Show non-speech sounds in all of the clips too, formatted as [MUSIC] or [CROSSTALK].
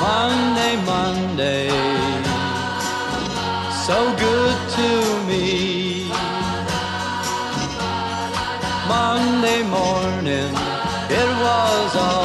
Monday, Monday, so good to me. Monday morning, it was all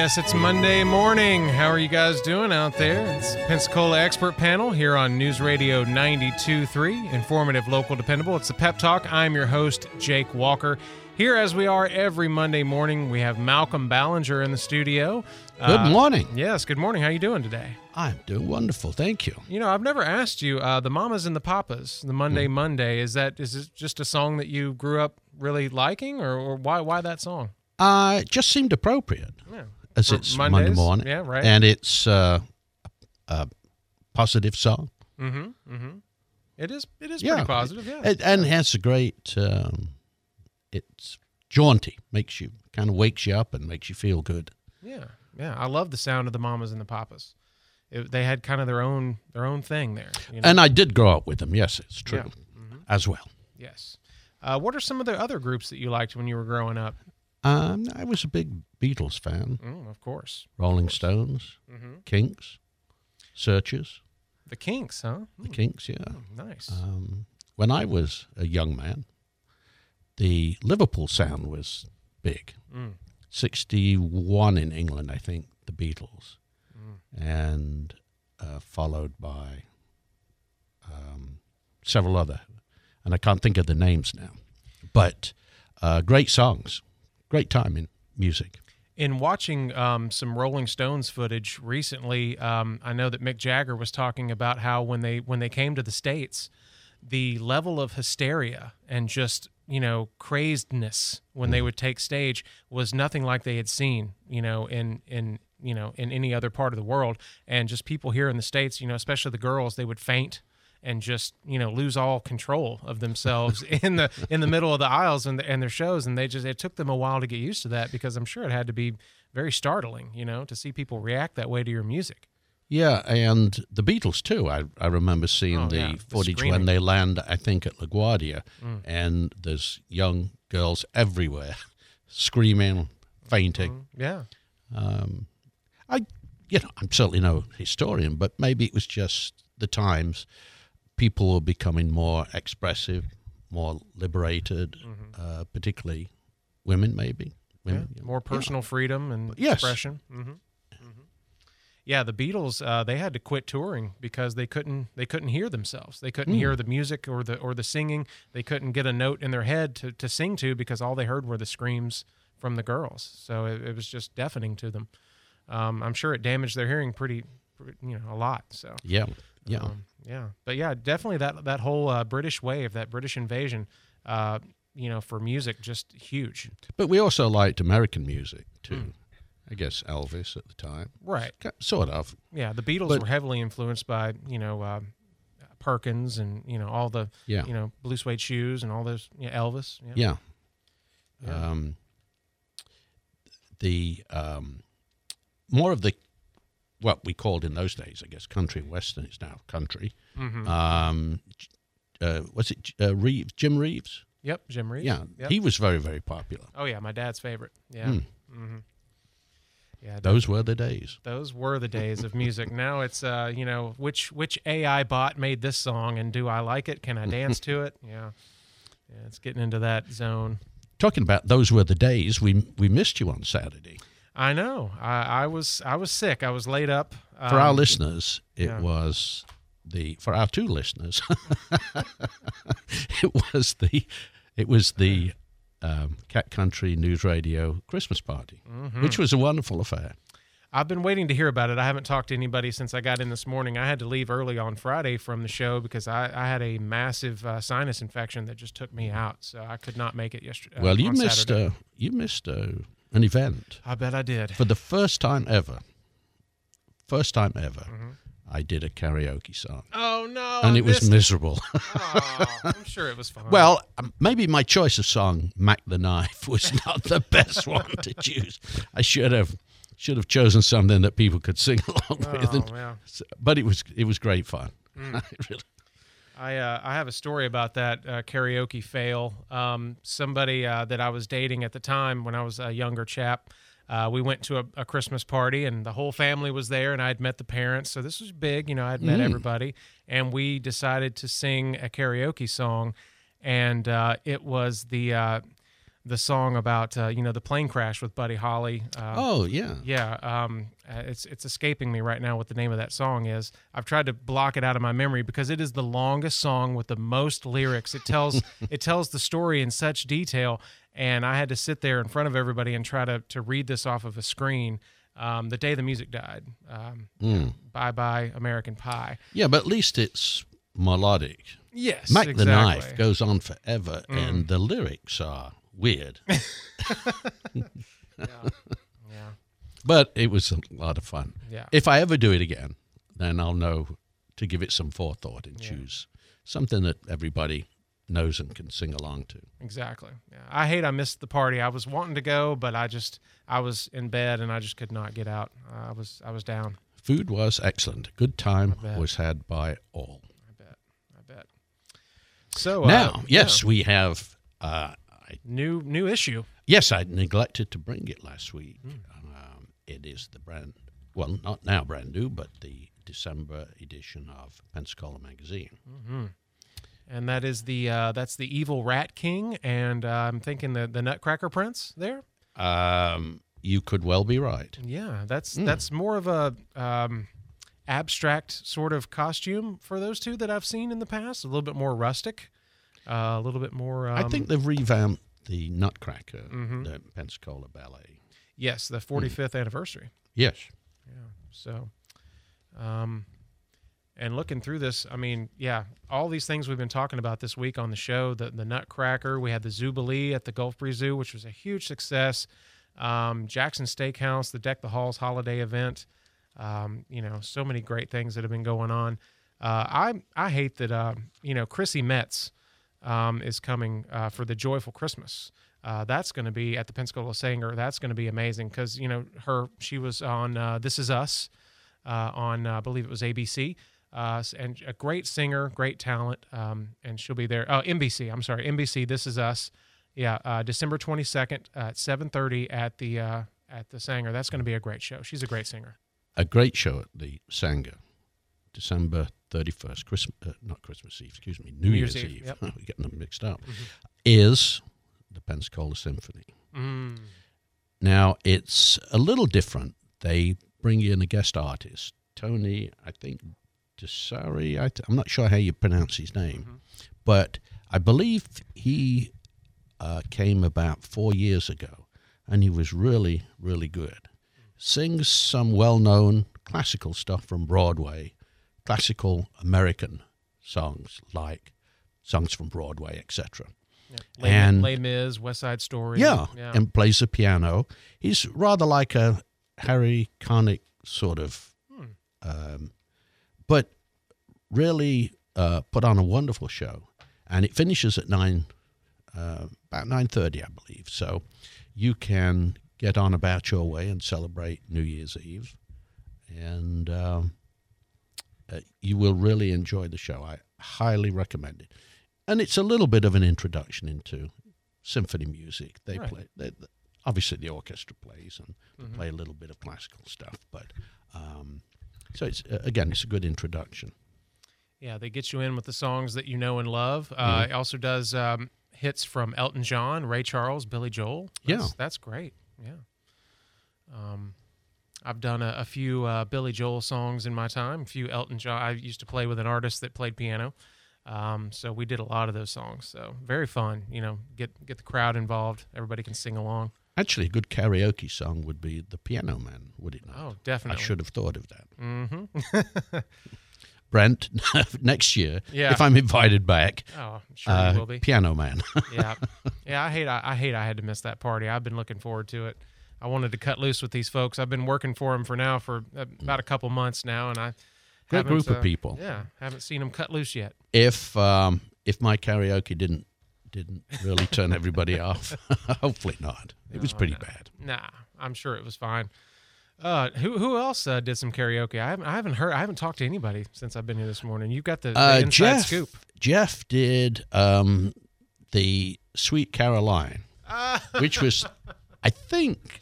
yes, it's Monday morning. How are you guys doing out there? It's Pensacola Expert Panel here on News Radio 92.3, informative, local, dependable. It's the Pep Talk. I'm your host, Jake Walker. Here, as we are every Monday morning, we have Malcolm Ballinger in the studio. Good Uh, morning. Yes, good morning. How are you doing today? I'm doing wonderful. Thank you. You know, I've never asked you uh, the Mamas and the Papas, the Monday Hmm. Monday. Is that is it just a song that you grew up really liking, or, or why why that song? Uh, it just seemed appropriate Yeah. As it's Mondays? Monday morning. Yeah, right. And it's uh, a positive song. Mm-hmm. Mm-hmm. It is. It is Yeah. pretty positive. Yeah. It, and has a great, um, it's jaunty, makes you, kind of wakes you up and makes you feel good. Yeah, yeah. I love the sound of the mamas and the papas. It, they had kind of their own their own thing there. You know? And I did grow up with them. Yes, it's true Yeah. Mm-hmm. as well. yes. Uh, what are some of the other groups that you liked when you were growing up? Um, I was a big Beatles fan. Mm, of course, Rolling Stones, Mhm. Kinks, Searchers, the Kinks, huh? the Kinks, yeah. Mm, nice. Um, when I was a young man, the Liverpool sound was big. Mm. 61 in England, I think, the Beatles, Mm. and uh, followed by um, several other, and I can't think of the names now, but uh, great songs, great time in music. In watching um, some Rolling Stones footage recently, um, I know that Mick Jagger was talking about how when they when they came to the states, the level of hysteria and just you know crazedness when they would take stage was nothing like they had seen you know in in you know in any other part of the world and just people here in the states you know especially the girls they would faint and just you know lose all control of themselves [LAUGHS] in the in the middle of the aisles and, and their shows and they just it took them a while to get used to that because i'm sure it had to be very startling you know to see people react that way to your music Yeah, and the Beatles too. I, I remember seeing Oh, the yeah, the footage screaming. when they land, I think, at LaGuardia, Mm. and there's young girls everywhere [LAUGHS] screaming, fainting. yeah Um, I, you know, I'm certainly no historian, but maybe it was just the times. People were becoming more expressive, more liberated, uh, particularly women, maybe. Mm-hmm. Yeah, Women, more personal freedom and Yes. expression. hmm Yeah, the Beatles uh, they had to quit touring because they couldn't they couldn't hear themselves. They couldn't Hmm. hear the music or the or the singing. They couldn't get a note in their head to, to sing to because all they heard were the screams from the girls. So it, it was just deafening to them. Um, I'm sure it damaged their hearing pretty, pretty you know a lot. So Yeah, yeah. um, yeah, but yeah, definitely that that whole uh, British wave, that British invasion, uh, you know, for music, just huge. But we also liked American music too. Hmm. I guess Elvis at the time. Right. Sort of. Yeah, the Beatles But- were heavily influenced by you know uh, Perkins and you know all the Yeah. you know blue suede shoes and all those you know, Elvis. Yeah. Yeah. Yeah. Um, the um, more of the what we called in those days, I guess, country western is now country. Mhm. Um, uh, was it uh, Reeves? Jim Reeves? Yep. Jim Reeves. Yeah, Yep. he was very very popular. oh yeah, my dad's favorite. Yeah. Hmm. hmm Yeah. Those were the days. those were the days of music. [LAUGHS] now it's uh, you know, which which AI bot made this song and do I like it? Can I dance to it? [LAUGHS] Yeah. Yeah, it's getting into that zone. Talking about those were the days. We we missed you on Saturday. I know. I, I was I was sick. I was laid up. For our Um, listeners, it yeah. was the for our two listeners, [LAUGHS] it was the it was the um, Cat Country News Radio Christmas party, Mm-hmm. which was a wonderful affair. I've been waiting to hear about it. I haven't talked to anybody since I got in this morning. I had to leave early on Friday from the show because I, I had a massive uh, sinus infection that just took me out, so I could not make it yesterday. well, you on missed uh, you missed uh, an event I bet I did. for the first time ever. First time ever, Mm-hmm. I did a karaoke song, Oh no! and I it was miserable. Aw, [LAUGHS] I'm sure it was fun. Well, um, maybe my choice of song, Mack the Knife, was [LAUGHS] not the best one to choose. I should have should have chosen something that people could sing [LAUGHS] along with. Oh, And, yeah. so- but it was it was great fun. Mm. Really. I uh, I have a story about that uh, karaoke fail. Um, somebody uh, that I was dating at the time when I was a younger chap. Uh, we went to a, a Christmas party and the whole family was there, and I had met the parents. So this was big, you know. I'd met everybody, and we decided to sing a karaoke song, and uh, it was the uh, the song about uh, you know the plane crash with Buddy Holly. Uh, Oh yeah. yeah, um, uh, it's it's escaping me right now what the name of that song is. I've tried to block it out of my memory because it is the longest song with the most lyrics. It tells [LAUGHS] it tells the story in such detail, and I had to sit there in front of everybody and try to to read this off of a screen. Um, the day the music died. Um, Mm. Bye bye American Pie. Yeah, but at least it's melodic. Yes, Mack the. Knife goes on forever, Mm. and the lyrics are weird. [LAUGHS] Yeah, yeah. [LAUGHS] but it was a lot of fun. yeah. If I ever do it again, then I'll know to give it some forethought and choose something that everybody knows and can sing along to. Exactly. Yeah. I hate I missed the party. I was wanting to go, but I just I was in bed and I just could not get out. I was I was down. Food was excellent. Good time was had by all. I bet. I bet. So uh, now, yes, yeah. we have. Uh, I, new new issue. yes, I neglected to bring it last week. Hmm. Um, it is the brand, well, not now brand new, but the December edition of Pensacola Magazine. And that is the uh, that's the evil rat king, and uh, I'm thinking the the Nutcracker Prince there. Um, you could well be right. Yeah, that's Hmm. that's more of a um, abstract sort of costume for those two that I've seen in the past. A little bit more rustic, uh, a little bit more. Um, I think they've revamped the Nutcracker, Mm-hmm. the Pensacola Ballet. yes, the 45th anniversary. Yes. Yeah. So, um, and looking through this, I mean, yeah, all these things we've been talking about this week on the show the, the Nutcracker, we had the Zubilee at the Gulf Breeze Zoo, which was a huge success. Um, Jackson Steakhouse, the Deck the Halls holiday event. Um, you know, so many great things that have been going on. Uh, I I hate that uh, you know Chrissy Metz um, is coming uh, for the Joyful Christmas. Uh, that's going to be at the Pensacola Sanger. That's going to be amazing because you know her. She was on uh, This Is Us uh, on uh, I believe it was ABC. Uh, and a great singer, great talent, um, and she'll be there. Oh, NBC. I'm sorry, NBC. This is us. Yeah, December 22nd at 7:30 at the at the Sanger. That's going to be a great show. She's a great singer. A great show at the Sanger, December 31st, Christmas, uh, not Christmas Eve, excuse me, New, New Year's, Year's Eve. Eve, yep. Mm-hmm. [LAUGHS] We're getting them mixed up. Is the Pensacola Symphony. Mm. Now, it's a little different. They bring in a guest artist, Tony, I think, DeSare. I I'm not sure how you pronounce his name, but I believe he uh, came about four years ago, and he was really, really good. Sings some well known classical stuff from Broadway, classical American songs like songs from Broadway, etc. Yeah. Les, And- Les Mis, West Side Story. Yeah, yeah. and plays the piano. He's rather like a Harry Connick sort of, Hmm. um, but really uh, put on a wonderful show. And it finishes at nine, uh, about nine thirty, I believe. So you can get on about your way and celebrate New Year's Eve, and um, uh, you will really enjoy the show. I highly recommend it. And it's a little bit of an introduction into symphony music. They Right. play, they, obviously, the orchestra plays and they Mm-hmm. play a little bit of classical stuff. But um, so it's uh, again, it's a good introduction. Yeah, they get you in with the songs that you know and love. Uh, Mm-hmm. It also does um, hits from Elton John, Ray Charles, Billy Joel. That's, Yeah. that's great. Yeah. Um, I've done a, a few uh, Billy Joel songs in my time. A few Elton John. I used to play with an artist that played piano, um, so we did a lot of those songs. So very fun. You know, get get the crowd involved. Everybody can sing along. Actually, a good karaoke song would be "The Piano Man," would it not? Oh, definitely. I should have thought of that. Mm-hmm. [LAUGHS] Brent, [LAUGHS] next year, Yeah. if I'm invited back, Oh, I'm sure uh, will be. Piano Man. [LAUGHS] yeah, yeah. I hate I, I hate I had to miss that party. I've been looking forward to it. I wanted to cut loose with these folks. I've been working for them for now for about a couple months now, and I Great haven't, group of uh, people. Yeah, haven't seen them cut loose yet. if um, if my karaoke didn't didn't really turn everybody [LAUGHS] off, [LAUGHS] hopefully not. It was pretty no. bad. Nah, I'm sure it was fine. Uh, who who else uh, did some karaoke? I haven't I haven't heard I haven't talked to anybody since I've been here this morning. You've got the, the Uh, inside Jeff, scoop. Jeff did um, the Sweet Caroline, which was, [LAUGHS] I think,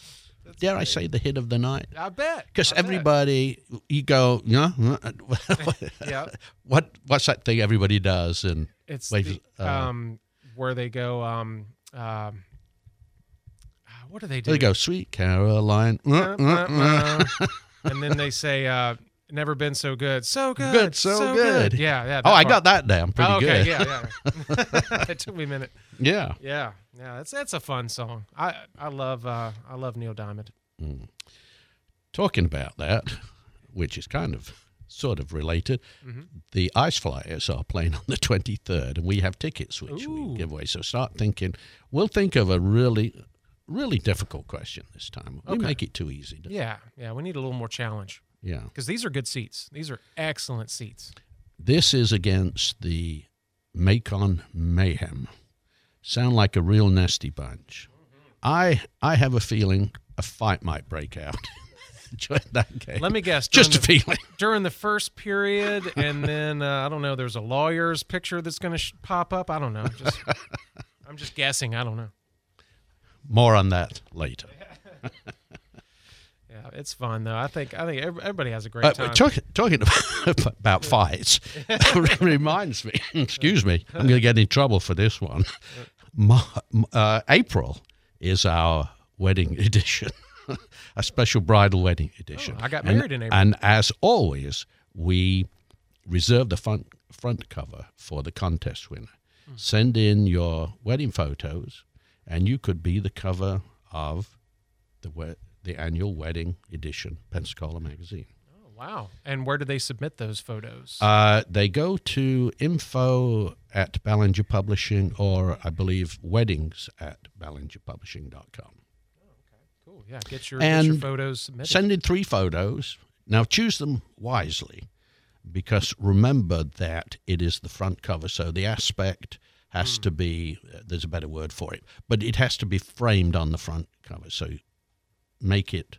dare I say, the hit of the night. I bet Because I bet. everybody, you go, yeah, [LAUGHS] Yeah. what what's that thing everybody does? And it's wait, the, uh, um where they go um um. ah, What do they do? they go, Sweet Caroline, uh, Uh, uh, uh." uh, uh. and then they say, uh, "Never been so good, so good, Good, so good. Yeah, yeah. Oh, I part. got that down pretty Oh, okay, good. yeah, yeah. [LAUGHS] [LAUGHS] it took me a minute. yeah. Yeah, yeah. That's that's a fun song. I I love uh, I love Neil Diamond. Talking about that, which is kind of sort of related, Mm-hmm. the Ice Flyers are playing on the 23rd, and we have tickets which Ooh. we give away. So start thinking. We'll think of a really, really difficult question this time. We Okay. make it too easy. Yeah, yeah. We need a little more challenge yeah. because these are good seats. These are excellent seats. This is against the Macon Mayhem. Sound like a real nasty bunch. I I have a feeling a fight might break out [LAUGHS] during that game. Let me guess. Just a feeling. [LAUGHS] during the first period, and then uh, I don't know. There's a lawyer's picture that's going to sh- pop up. I don't know. Just [LAUGHS] I'm just guessing. I don't know. More on that later. Yeah, it's fun though. I think I think everybody has a great Uh, time. talk, talking [LAUGHS] about, fights [LAUGHS] reminds me. [LAUGHS] Excuse me, I'm going to get in trouble for this one. Uh, April is our wedding edition, a special bridal wedding edition. Oh, I got And- married in April. And as always, we reserve the front front cover for the contest winner. Hmm. Send in your wedding photos, and you could be the cover of the the annual wedding edition Pensacola magazine. Oh, wow. And where do they submit those photos? Uh, they go to info at Ballinger Publishing or I believe weddings at ballingerpublishing.com. Oh, okay. Cool. Yeah, get your, get your and photos submitted. Send in three photos. Now choose them wisely because remember that it is the front cover. So the aspect has Hmm. to be, uh, there's a better word for it, but it has to be framed on the front cover. So make it,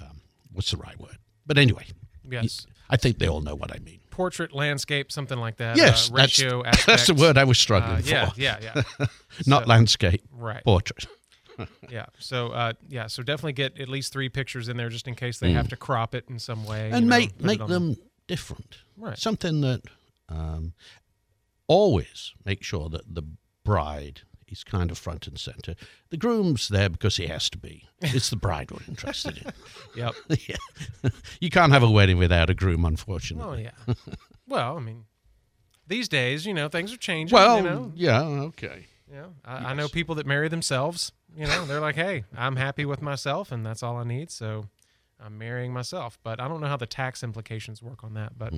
um, what's the right word? But anyway, yes. I think they all know what I mean. Portrait, landscape, something like that. Yes, uh, ratio, that's, [LAUGHS] that's the word I was struggling Uh, yeah, for. yeah, yeah. [LAUGHS] Not So- landscape, Right. portrait. [LAUGHS] Yeah. So, uh, yeah. So definitely get at least three pictures in there, just in case they have to crop it in some way, Mm. and you know, make make them different. Right. Something that um, always make sure that the bride is kind of front and center. The groom's there because he has to be. It's the bride we're interested in. [LAUGHS] Yep. [LAUGHS] yeah. You can't have a wedding without a groom, unfortunately. Oh yeah. [LAUGHS] well, I mean, these days, you know, things are changing. Well, you know, yeah, okay. Yeah, I, I know people that marry themselves. You know, they're like, "Hey, I'm happy with myself, and that's all I need." So, I'm marrying myself. But I don't know how the tax implications work on that. But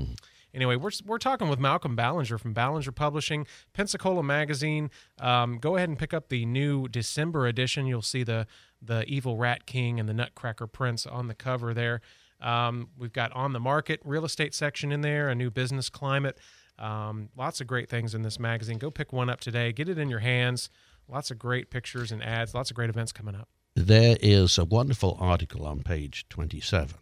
anyway, we're we're talking with Malcolm Ballinger from Ballinger Publishing, Pensacola Magazine. Um, go ahead and pick up the new December edition. You'll see the the Evil Rat King and the Nutcracker Prince on the cover there. Um, we've got on the market real estate section in there, a new business climate. Um, lots of great things in this magazine. Go pick one up today. Get it in your hands. Lots of great pictures and ads. Lots of great events coming up. There is a wonderful article on page 27.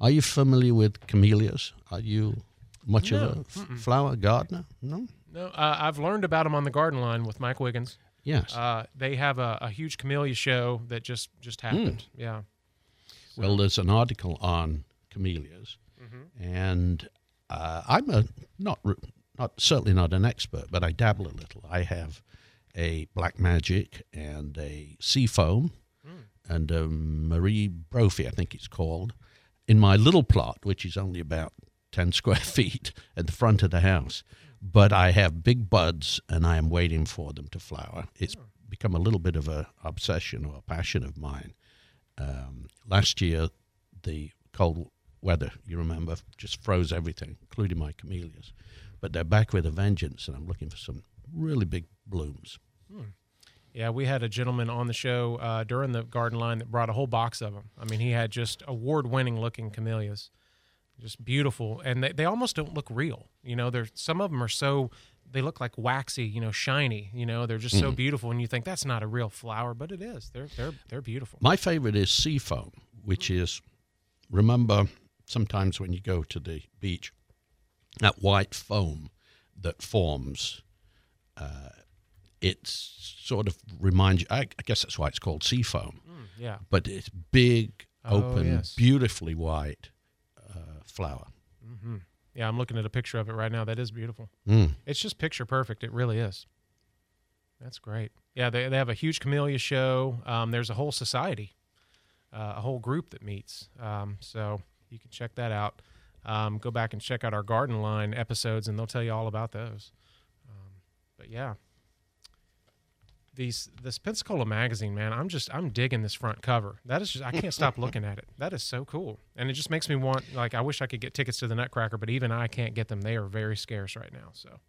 Are you familiar with camellias? Are you much of a f- flower gardener? No? No, uh, I've learned about them on the Garden Line with Mike Wiggins. Yes. Uh, they have a, a huge camellia show that just just happened. Hmm. Yeah. Well, there's an article on camellias, Mm-hmm. and uh, I'm a not not certainly not an expert, but I dabble a little. I have a Black Magic and a Seafoam Hmm. And a Marie Brophy, I think it's called, in my little plot, which is only about ten [LAUGHS] square feet at the front of the house. But I have big buds, and I am waiting for them to flower. It's become a little bit of an obsession or a passion of mine. Um, last year, the cold weather, you remember, just froze everything, including my camellias. But they're back with a vengeance, and I'm looking for some really big blooms. Yeah, we had a gentleman on the show uh, during the Garden Line that brought a whole box of them. I mean, he had just award-winning looking camellias, just beautiful, and they, they almost don't look real. You know, they're some of them are so they look like waxy, you know, shiny. You know, they're just so beautiful, and you think that's not a real flower, but it is. They're they're they're beautiful. My favorite is Seafoam, which is remember sometimes when you go to the beach, that white foam that forms. Uh, it sort of reminds you. I, I guess that's why it's called sea foam. Yeah. But it's big, Oh, open, yes. beautifully white uh, flower. Yeah, I'm looking at a picture of it right now. That is beautiful. Mm. It's just picture perfect. It really is. That's great. Yeah, they, they have a huge camellia show. Um, there's a whole society, uh, a whole group that meets. Um, so you can check that out. Um, go back and check out our garden line episodes, and they'll tell you all about those. Um, but yeah, these this Pensacola magazine, man, I'm just I'm digging this front cover. That is just I can't stop looking at it. [LAUGHS] That is so cool, and it just makes me want like I wish I could get tickets to the Nutcracker, but even I can't get them. They are very scarce right now. So.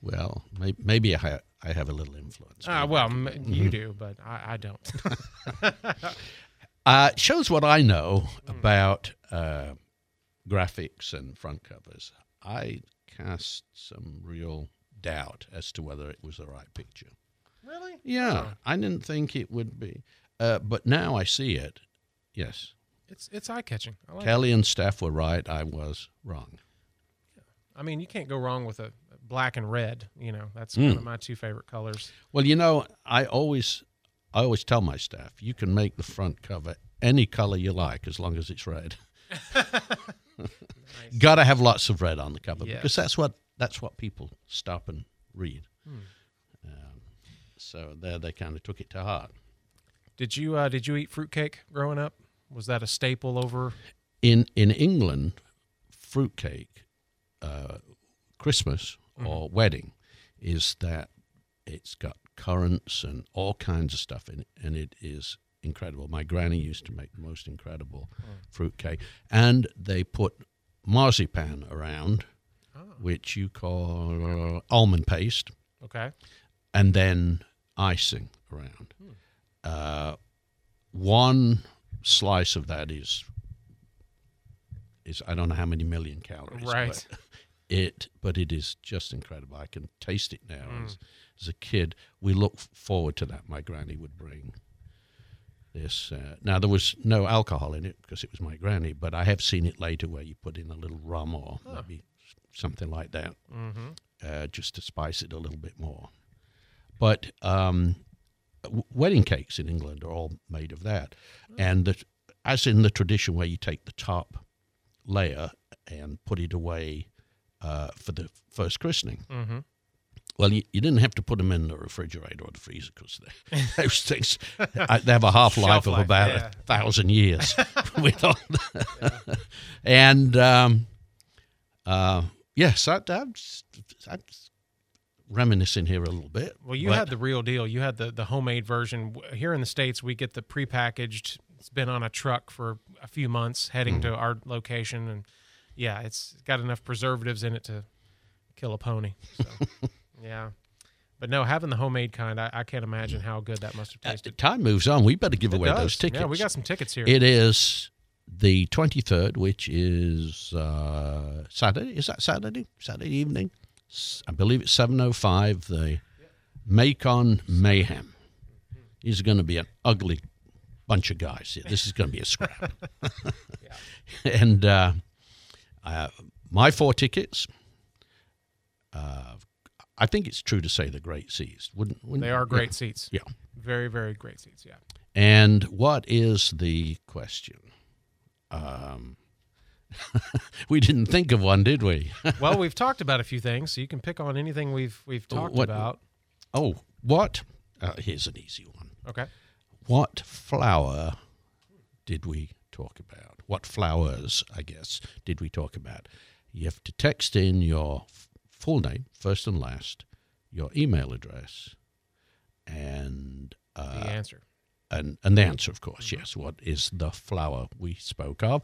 Well, may, maybe I, ha- I have a little influence. Uh, well, m- you do, but I, I don't. [LAUGHS] Uh, shows what I know about uh, graphics and front covers. I cast some real doubt as to whether it was the right picture. Really? Yeah, I didn't think it would be, uh, but now I see it. Yes, It's it's eye catching. Like. it. Kelly and Steph were right. I was wrong. I mean, you can't go wrong with a black and red. You know, that's Mm. kind of my two favorite colors. Well, you know, I always, I always tell my staff, you can make the front cover any color you like as long as it's red. [LAUGHS] [LAUGHS] Got to have lots of red on the cover Yes. because that's what that's what people stop and read. Um, so there, they kind of took it to heart. Did you uh, did you eat fruitcake growing up? Was that a staple over? In in England, fruitcake, uh, Christmas or wedding, is that it's got currants and all kinds of stuff in it, and it is incredible. My granny used to make the most incredible fruitcake, and they put marzipan around, Oh, which you call almond paste, okay. and then icing around. Uh, one slice of that is is I don't know how many million calories. Right. But [LAUGHS] it, but it is just incredible. I can taste it now. As, as a kid, we look forward to that. My granny would bring this. Uh, now there was no alcohol in it because it was my granny, but I have seen it later where you put in a little rum or maybe something like that Mm-hmm. uh, just to spice it a little bit more. But um, wedding cakes in England are all made of that, and the, as in the tradition where you take the top layer and put it away uh, for the first christening. Mm-hmm. Well, you, you didn't have to put them in the refrigerator or the freezer because [LAUGHS] those things uh, they have a half life of about yeah. a thousand years. [LAUGHS] [LAUGHS] the- and um, uh, yes, I, I'm, I'm reminiscing here a little bit. Well, you but- had the real deal. You had the the homemade version. Here in the states, we get the prepackaged. It's been on a truck for a few months, heading Mm-hmm. to our location, and yeah, it's got enough preservatives in it to kill a pony. So, [LAUGHS] yeah, but no, having the homemade kind, I, I can't imagine how good that must have Uh, tasted. time moves on. We better give It away does. those tickets. Yeah, we got some tickets here. It is the 23rd, which is uh, Saturday. Is that Saturday? Saturday evening? I believe it's 7.05, the Macon Mayhem. These are going to be an ugly bunch of guys. This is going to be a scrap. [LAUGHS] and uh, uh, my four tickets, uh, I think it's true to say the great seats. Wouldn't, wouldn't they are yeah. great seats. Yeah. Very, very great seats. Yeah. And what is the question? Um, [LAUGHS] we didn't think of one, did we? [LAUGHS] Well, we've talked about a few things, so you can pick on anything we've we've talked what- about. oh, what? Uh, here's an easy one. Okay. What flower did we talk about? What flowers, I guess, did we talk about? You have to text in your full name, first and last, your email address, and uh, The answer. and, and the answer, of course, yes. What is the flower we spoke of?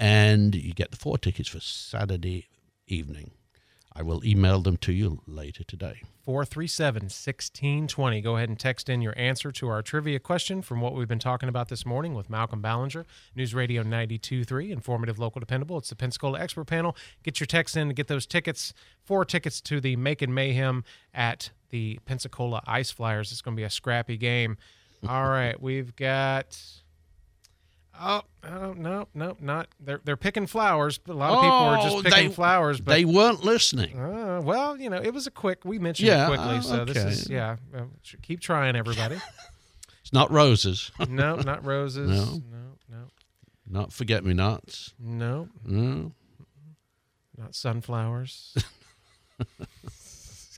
And you get the four tickets for Saturday evening. I will email them to you later today. 437 1620. Go ahead and text in your answer to our trivia question from what we've been talking about this morning with Malcolm Ballinger, News Radio 923, informative, local, dependable. It's the Pensacola Expert Panel. Get your text in to get those tickets. Four tickets to the Macon Mayhem at the Pensacola Ice Flyers. It's going to be a scrappy game. All right, we've got. Oh, oh no, no, not they're they're picking flowers. A lot of people are Oh, just picking they- flowers. But They weren't listening. uh, well, you know, it was a quick. We mentioned Yeah, it quickly, oh, so this is yeah. uh, keep trying, everybody. [LAUGHS] It's not roses, [LAUGHS] no, not roses. No. no, no, not forget me nots. no, No. not sunflowers. [LAUGHS]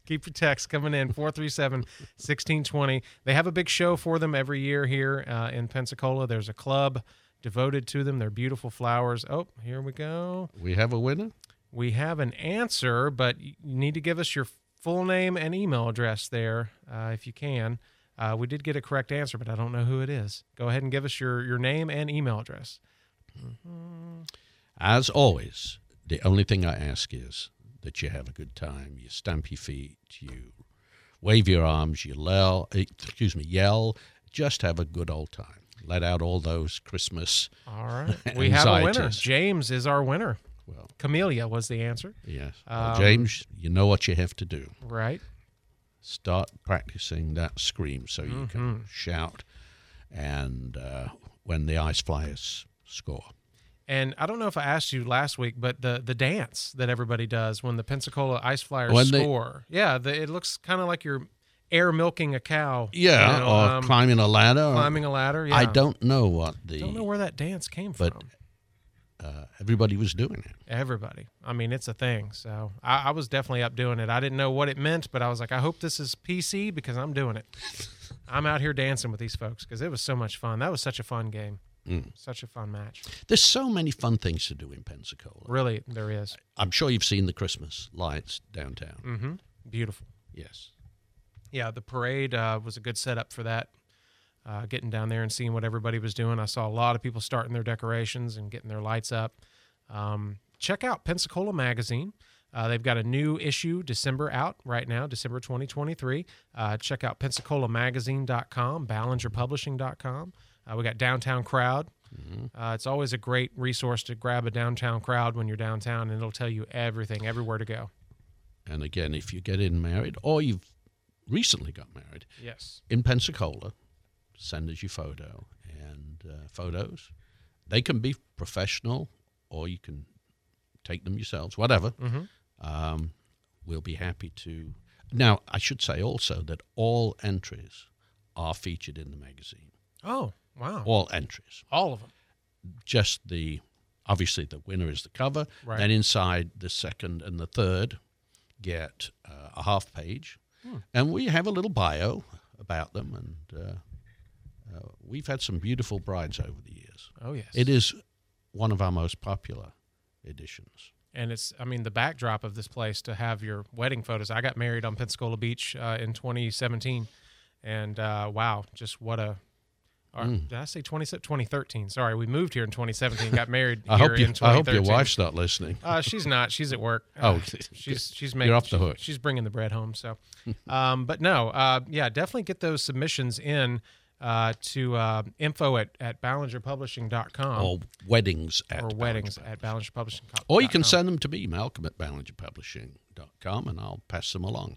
Keep your texts coming in 437 1620. They have a big show for them every year here uh, in Pensacola. There's a club devoted to them. They're beautiful flowers. Oh, here we go. We have a winner. We have an answer, but you need to give us your full name and email address there uh, if you can. Uh, we did get a correct answer, but I don't know who it is. Go ahead and give us your, your name and email address. As always, the only thing I ask is that you have a good time. You stamp your feet, you wave your arms, you yell, excuse me, yell. Just have a good old time. Let out all those Christmas. All [LAUGHS] right. We have a winner. James is our winner. Well, Camellia was the answer. yes. Well, Um, James, you know what you have to do. Right. Start practicing that scream so you Mm-hmm. can shout, and uh, when the ice flyers score. And I don't know if I asked you last week, but the the dance that everybody does when the Pensacola Ice Flyers When they- score, yeah, the, it looks kind of like you're air milking a cow. Yeah, you know, or um, climbing a ladder. climbing a ladder. Yeah. I don't know what the. don't know where that dance came But- from. uh, everybody was doing it. Everybody. I mean, it's a thing. So I, I was definitely up doing it. I didn't know what it meant, but I was like, I hope this is PC because I'm doing it. [LAUGHS] I'm out here dancing with these folks because it was so much fun. That was such a fun game. Mm. Such a fun match. There's so many fun things to do in Pensacola. Really, there is. I'm sure you've seen the Christmas lights downtown. Mm-hmm. Beautiful. Yes. Yeah, the parade uh, was a good setup for that. Uh, getting down there and seeing what everybody was doing. I saw a lot of people starting their decorations and getting their lights up. Um, check out Pensacola Magazine. Uh, they've got a new issue, December out right now, December 2023. Uh, check out PensacolaMagazine.com, BallingerPublishing.com. Uh, we got Downtown Crowd. Uh, it's always a great resource to grab a downtown crowd when you're downtown, and it'll tell you everything, everywhere to go. And again, if you get in married or you've recently got married Yes. in Pensacola, send us your photo and uh, photos. They can be professional or you can take them yourselves, whatever. Mhm. Um, we'll be happy to. Now, I should say also that all entries are featured in the magazine. Oh, wow. All entries. All of them. just the obviously the winner is the cover. Right. Then inside the second and the third get uh, a half page, Hmm. and we have a little bio about them. And uh, uh, we've had some beautiful brides over the years. Oh, yes. It is one of our most popular editions. and it's i mean the backdrop of this place to have your wedding photos i got married on pensacola beach uh, in 2017 and uh, wow just what a or, Mm. did i say 20, 2013 sorry we moved here in 2017 got [LAUGHS] married I here hope you. in I hope your wife's not listening. uh, she's not. She's at work. [LAUGHS] Oh, Uh, [LAUGHS] she's she's making. You're off the she's- hook. She's bringing the bread home. So, um, but no, uh, yeah, definitely get those submissions in uh, to uh, info at at ballingerpublishing.com or weddings at or weddings Ballinger at ballingerpublishing. Or you can send them to me, Malcolm at ballingerpublishing.com, and I'll pass them along.